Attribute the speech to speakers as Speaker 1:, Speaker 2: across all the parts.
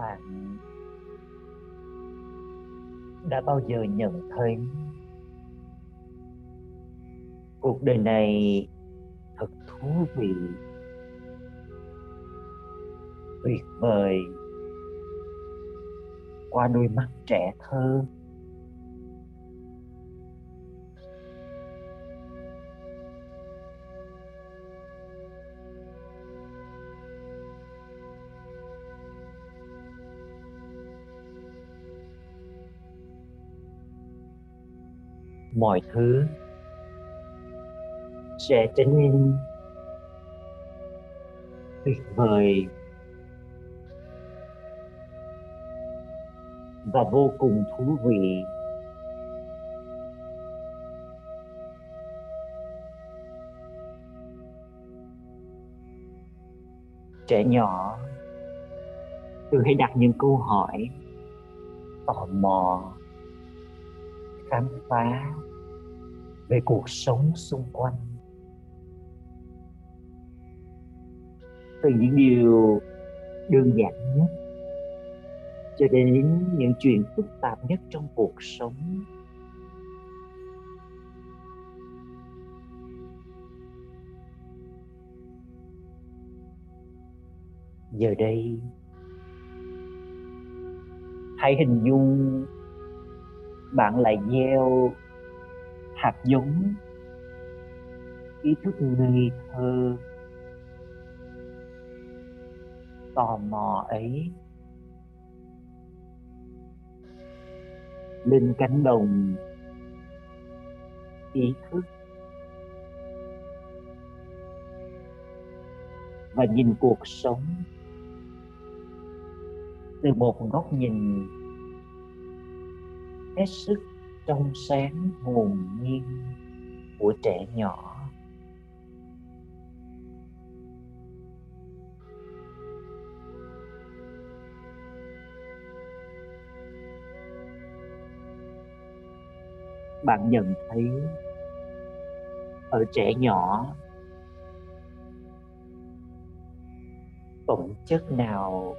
Speaker 1: bạn đã bao giờ nhận thấy? Cuộc đời này thật thú vị. Tuyệt vời. Qua đôi mắt trẻ thơ. Mọi thứ sẽ trở nên tuyệt vời và vô cùng thú vị. Trẻ nhỏ thường hay đặt những câu hỏi tò mò, khám phá về cuộc sống xung quanh. Từ những điều đơn giản nhất cho đến những chuyện phức tạp nhất trong cuộc sống giờ đây. Hãy hình dung bạn lại gieo hạt giống. Ý thức ngây thơ. Tò mò ấy. Lên cánh đồng. Ý thức. Và nhìn cuộc sống. Từ một góc nhìn. Hết sức trong sáng hồn nhiên của trẻ nhỏ. Bạn nhận thấy ở trẻ nhỏ, phẩm chất nào,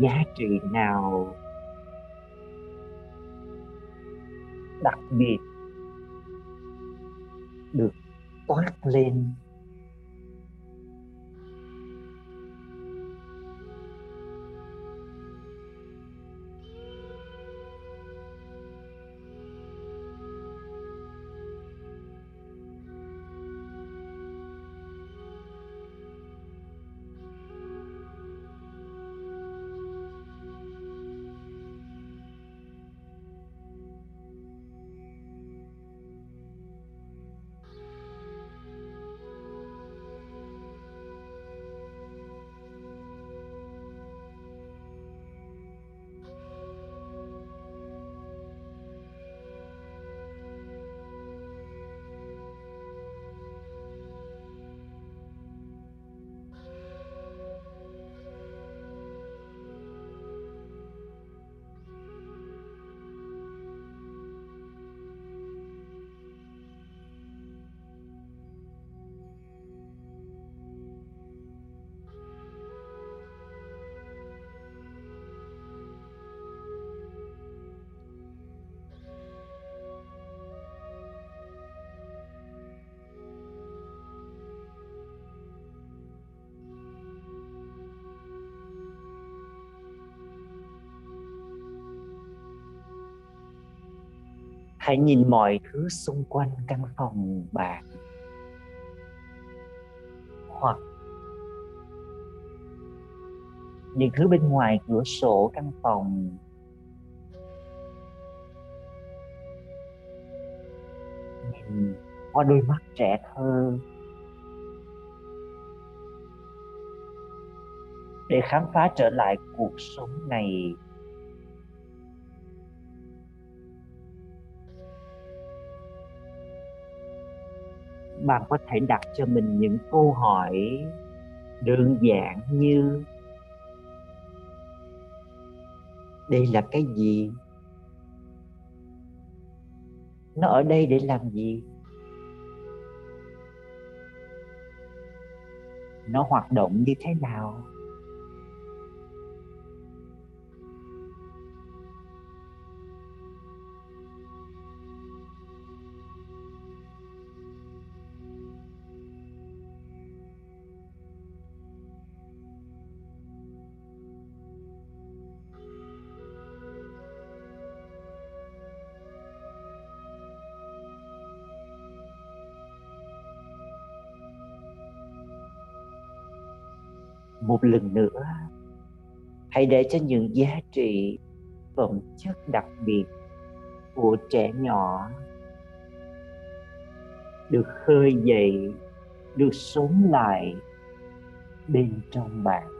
Speaker 1: giá trị nào đặc biệt được toát lên hãy nhìn mọi thứ xung quanh căn phòng bạn. Hoặc những thứ bên ngoài cửa sổ căn phòng. Nhìn qua đôi mắt trẻ thơ. Để khám phá trở lại cuộc sống này. Bạn có thể đặt cho mình những câu hỏi đơn giản như, đây là cái gì? Nó ở đây để làm gì? Nó hoạt động như thế nào? Một lần nữa, hãy để cho những giá trị phẩm chất đặc biệt của trẻ nhỏ được khơi dậy, được sống lại bên trong bạn.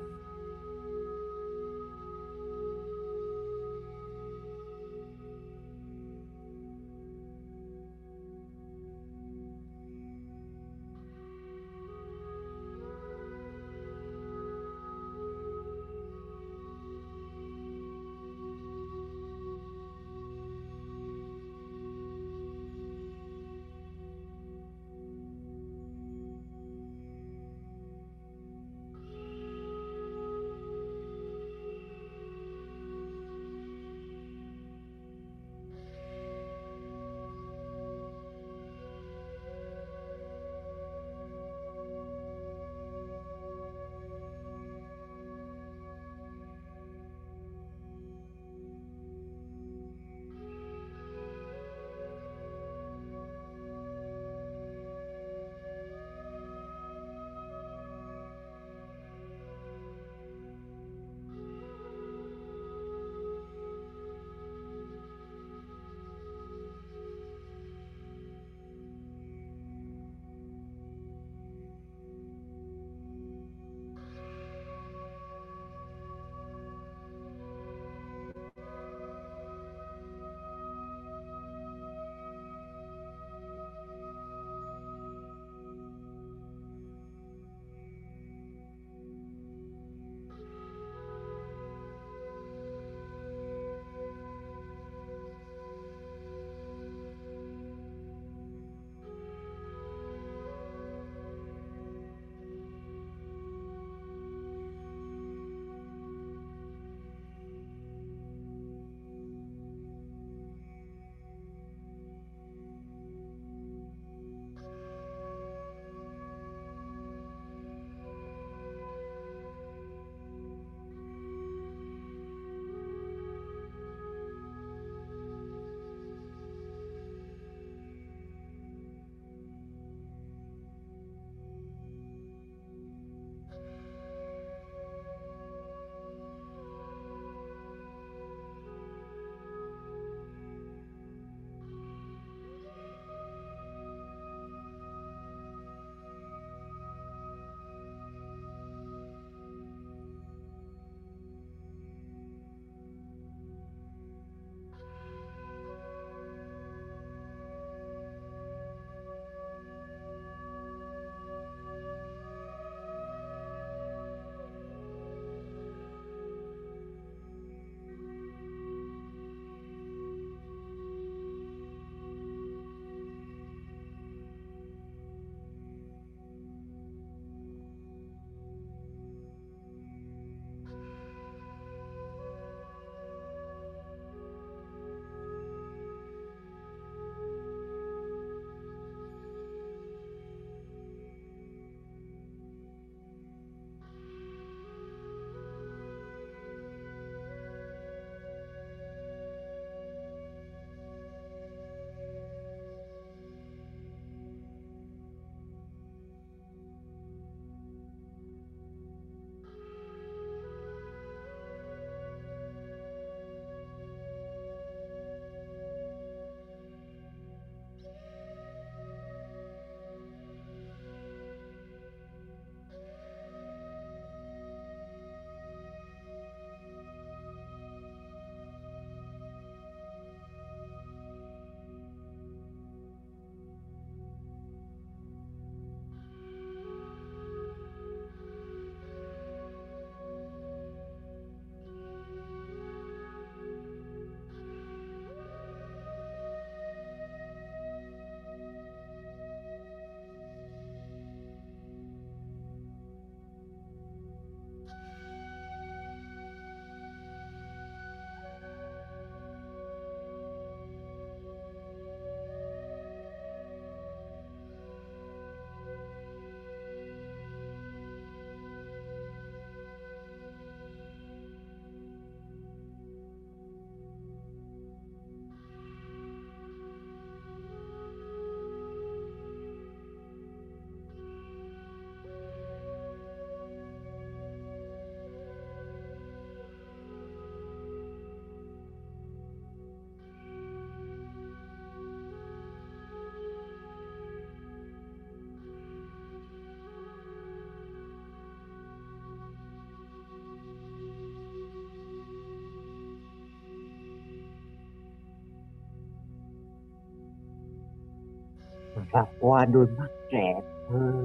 Speaker 1: Và qua đôi mắt trẻ thơ.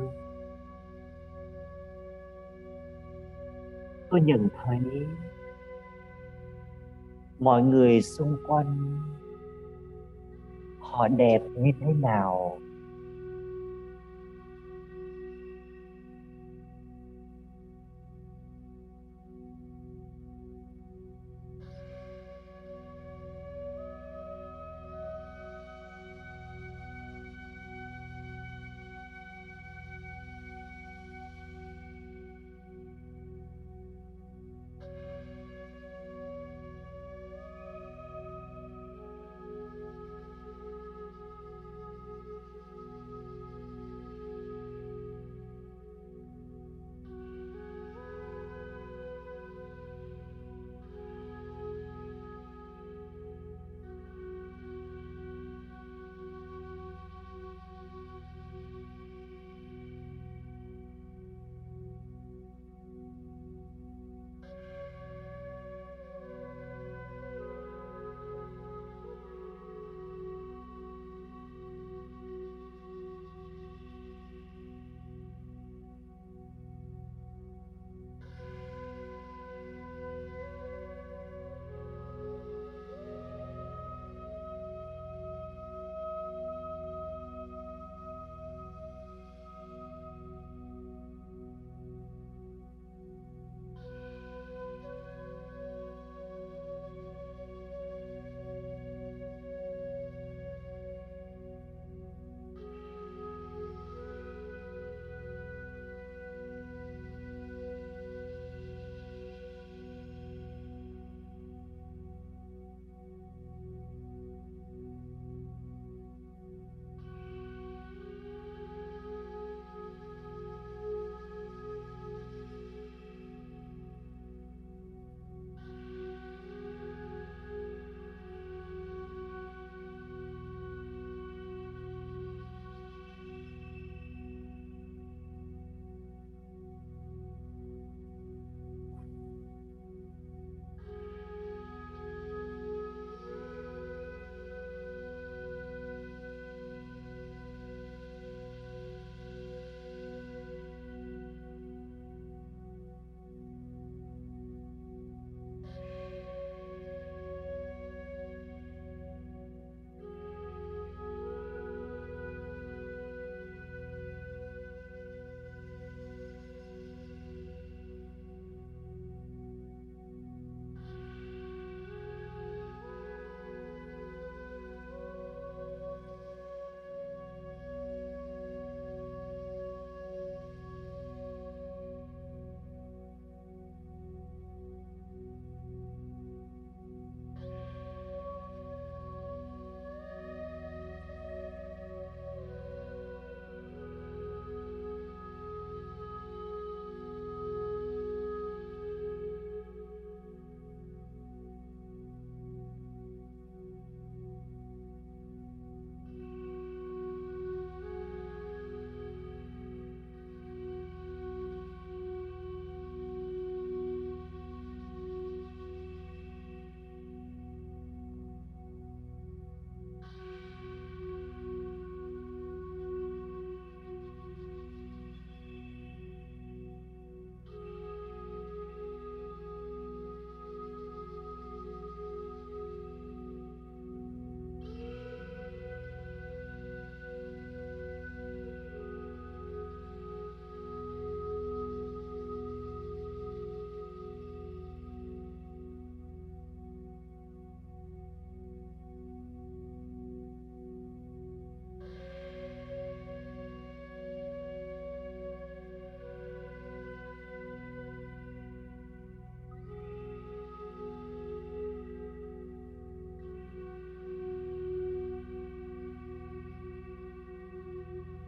Speaker 1: Tôi nhận thấy mọi người xung quanh họ đẹp như thế nào.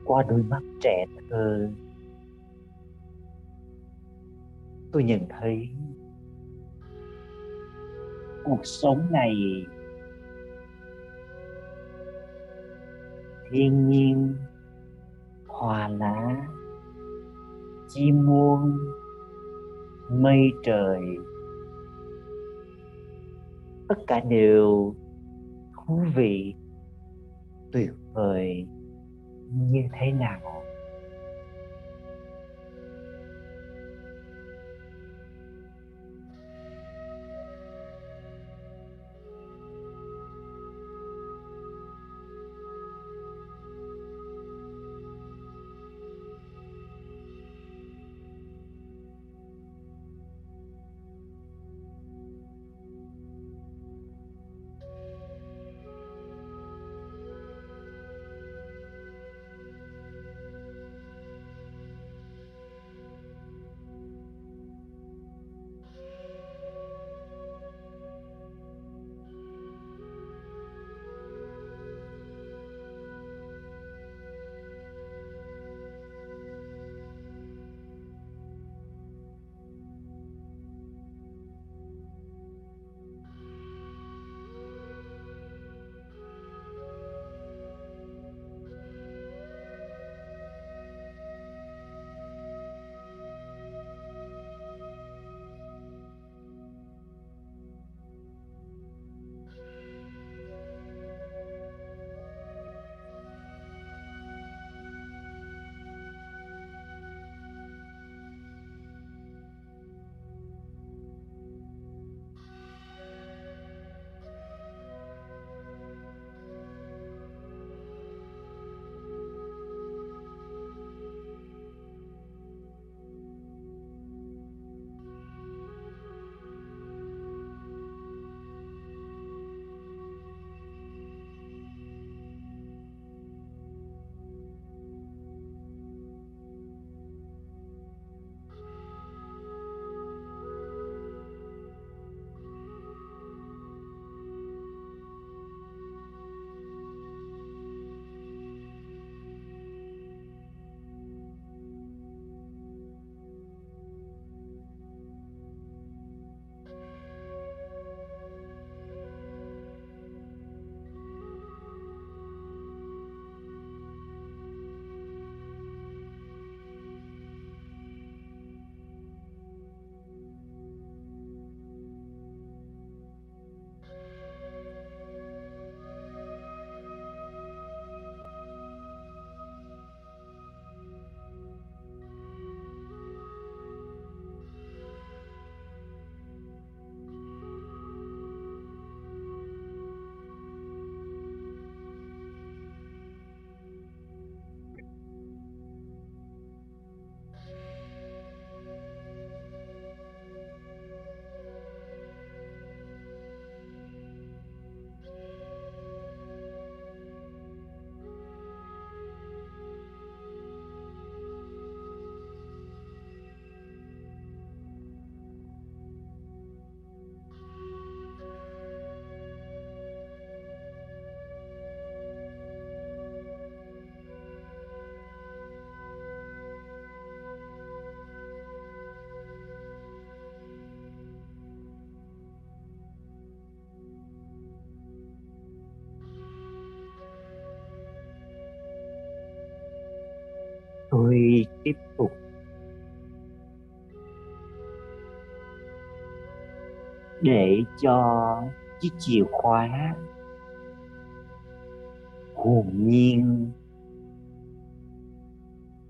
Speaker 1: Qua đôi mắt trẻ thơ. Tôi nhận thấy cuộc sống này thiên nhiên, hòa lá, chim muôn mây trời, tất cả đều thú vị. Tôi tiếp tục. Để cho chiếc chìa khóa hồn nhiên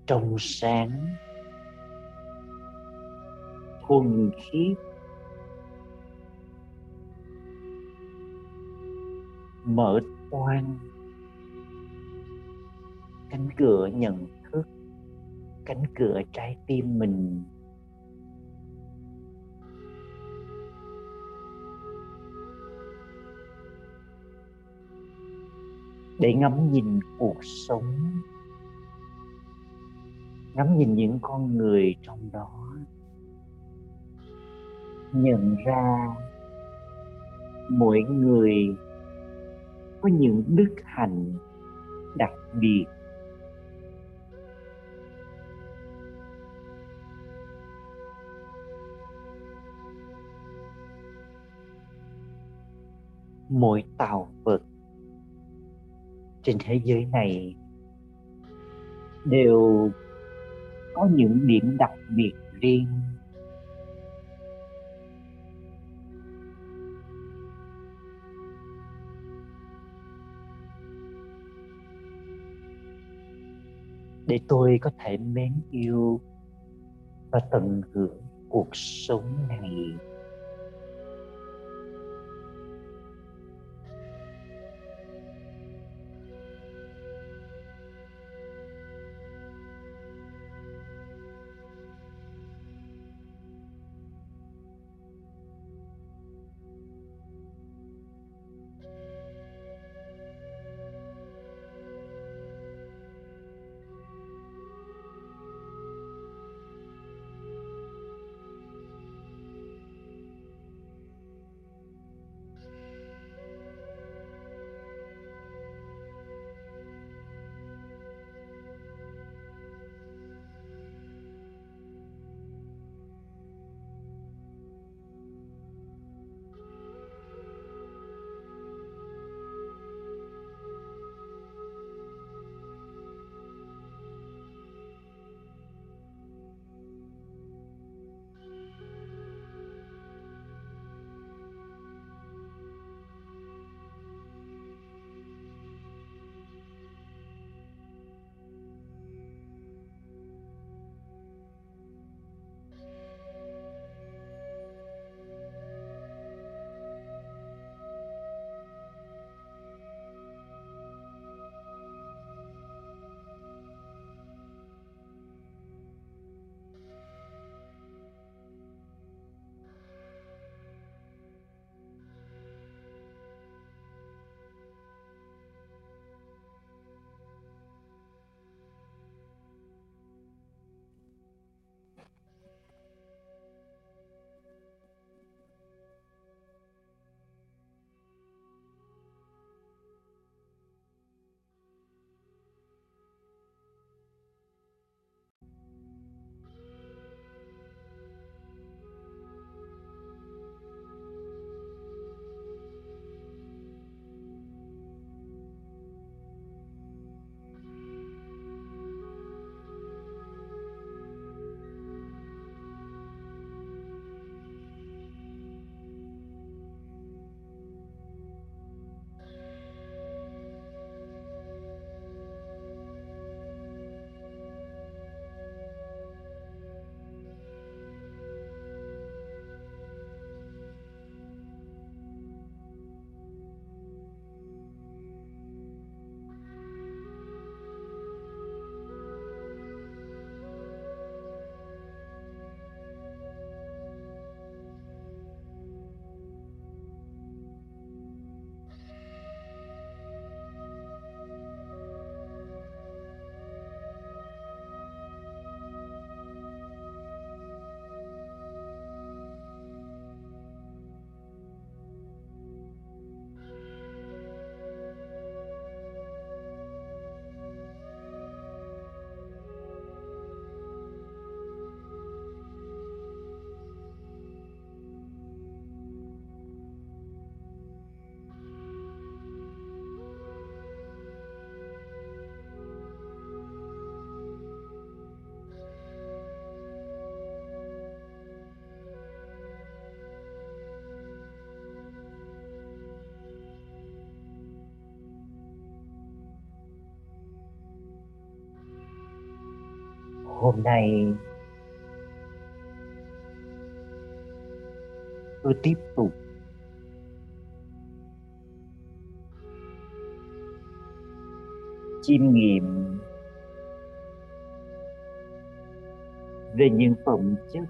Speaker 1: trong sáng thuần khiết mở toang cánh cửa nhận cánh cửa trái tim mình. Để ngắm nhìn cuộc sống, ngắm nhìn những con người trong đó, nhận ra mỗi người có những đức hạnh đặc biệt. Mỗi tạo vật trên thế giới này đều có những điểm đặc biệt riêng. Để tôi có thể mến yêu và tận hưởng cuộc sống này. Hôm nay tôi tiếp tục. Chiêm nghiệm về những phẩm chất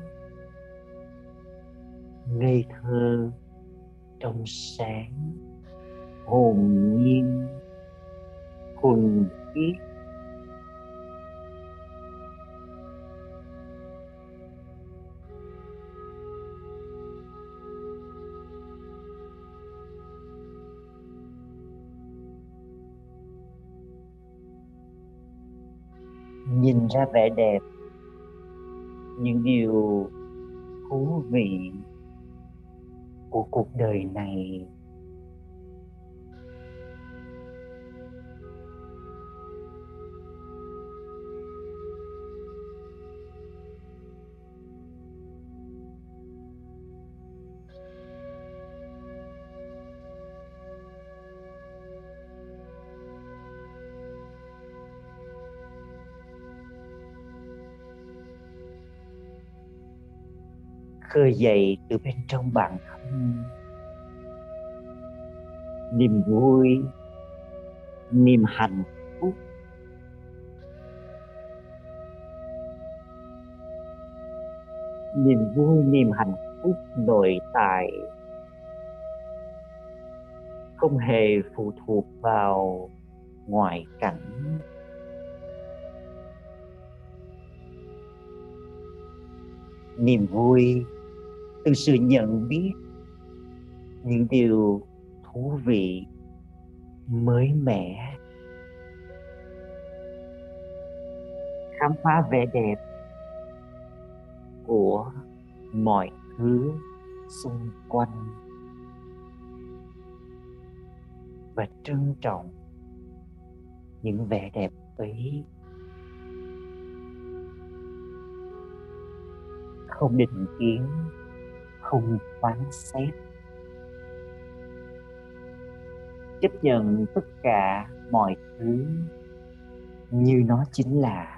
Speaker 1: nhìn ra vẻ đẹp. Những điều thú vị của cuộc đời này khơi dậy từ bên trong bạn. Thân niềm vui, niềm hạnh phúc. Niềm vui, niềm hạnh phúc nội tại không hề phụ thuộc vào ngoại cảnh. Niềm vui từ sự nhận biết những điều thú vị mới mẻ. Khám phá vẻ đẹp của mọi thứ xung quanh và trân trọng những vẻ đẹp ấy. Không định kiến không phán xét. Chấp nhận tất cả mọi thứ như nó chính là